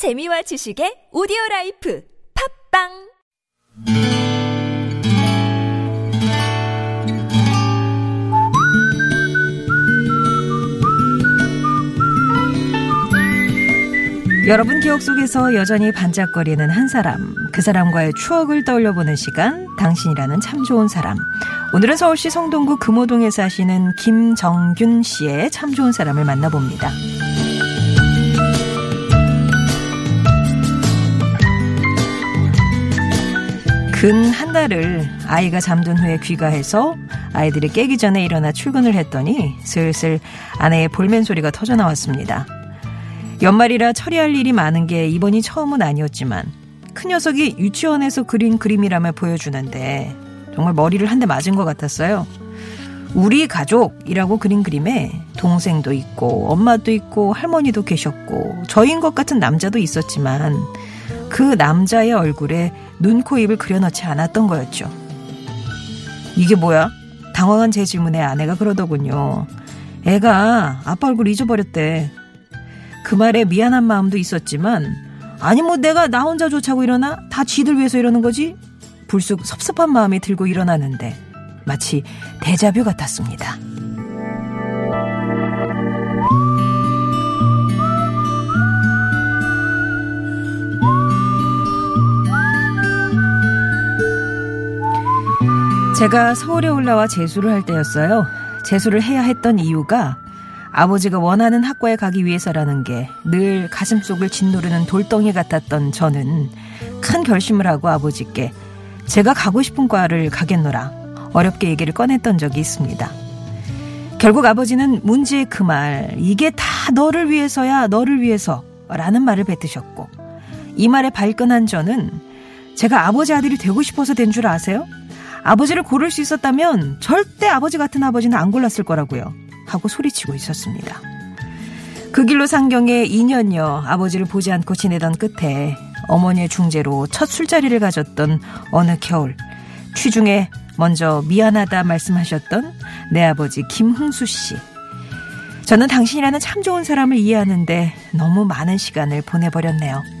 재미와 지식의 오디오 라이프 팟빵 여러분 기억 속에서 여전히 반짝거리는 한 사람, 그 사람과의 추억을 떠올려보는 시간, 당신이라는 참 좋은 사람. 오늘은 서울시 성동구 금호동에 사시는 김정균 씨의 참 좋은 사람을 만나봅니다. 근 한 달을 아이가 잠든 후에 귀가해서 아이들이 깨기 전에 일어나 출근을 했더니 슬슬 아내의 볼멘 소리가 터져 나왔습니다. 연말이라 처리할 일이 많은 게 이번이 처음은 아니었지만 큰 녀석이 유치원에서 그린 그림이라며 보여주는데 정말 머리를 한 대 맞은 것 같았어요. 우리 가족이라고 그린 그림에 동생도 있고 엄마도 있고 할머니도 계셨고 저인 것 같은 남자도 있었지만 그 남자의 얼굴에 눈, 코, 입을 그려넣지 않았던 거였죠. 이게 뭐야? 당황한 제 질문에 아내가 그러더군요. 애가 아빠 얼굴 잊어버렸대. 그 말에 미안한 마음도 있었지만 아니 뭐 내가 나 혼자 좋자고 일어나? 다 지들 위해서 이러는 거지? 불쑥 섭섭한 마음이 들고 일어나는데 마치 데자뷰 같았습니다. 제가 서울에 올라와 재수를 할 때였어요. 재수를 해야 했던 이유가 아버지가 원하는 학과에 가기 위해서라는 게 늘 가슴속을 짓누르는 돌덩이 같았던 저는 큰 결심을 하고 아버지께 제가 가고 싶은 과를 가겠노라 어렵게 얘기를 꺼냈던 적이 있습니다. 결국 아버지는 문제의 그 말, 이게 다 너를 위해서야, 너를 위해서 라는 말을 뱉으셨고 이 말에 발끈한 저는 제가 아버지 아들이 되고 싶어서 된 줄 아세요? 아버지를 고를 수 있었다면 절대 아버지 같은 아버지는 안 골랐을 거라고요. 하고 소리치고 있었습니다. 그 길로 상경에 2년여 아버지를 보지 않고 지내던 끝에 어머니의 중재로 첫 술자리를 가졌던 어느 겨울 취중에 먼저 미안하다 말씀하셨던 내 아버지 김흥수 씨. 저는 당신이라는 참 좋은 사람을 이해하는데 너무 많은 시간을 보내버렸네요.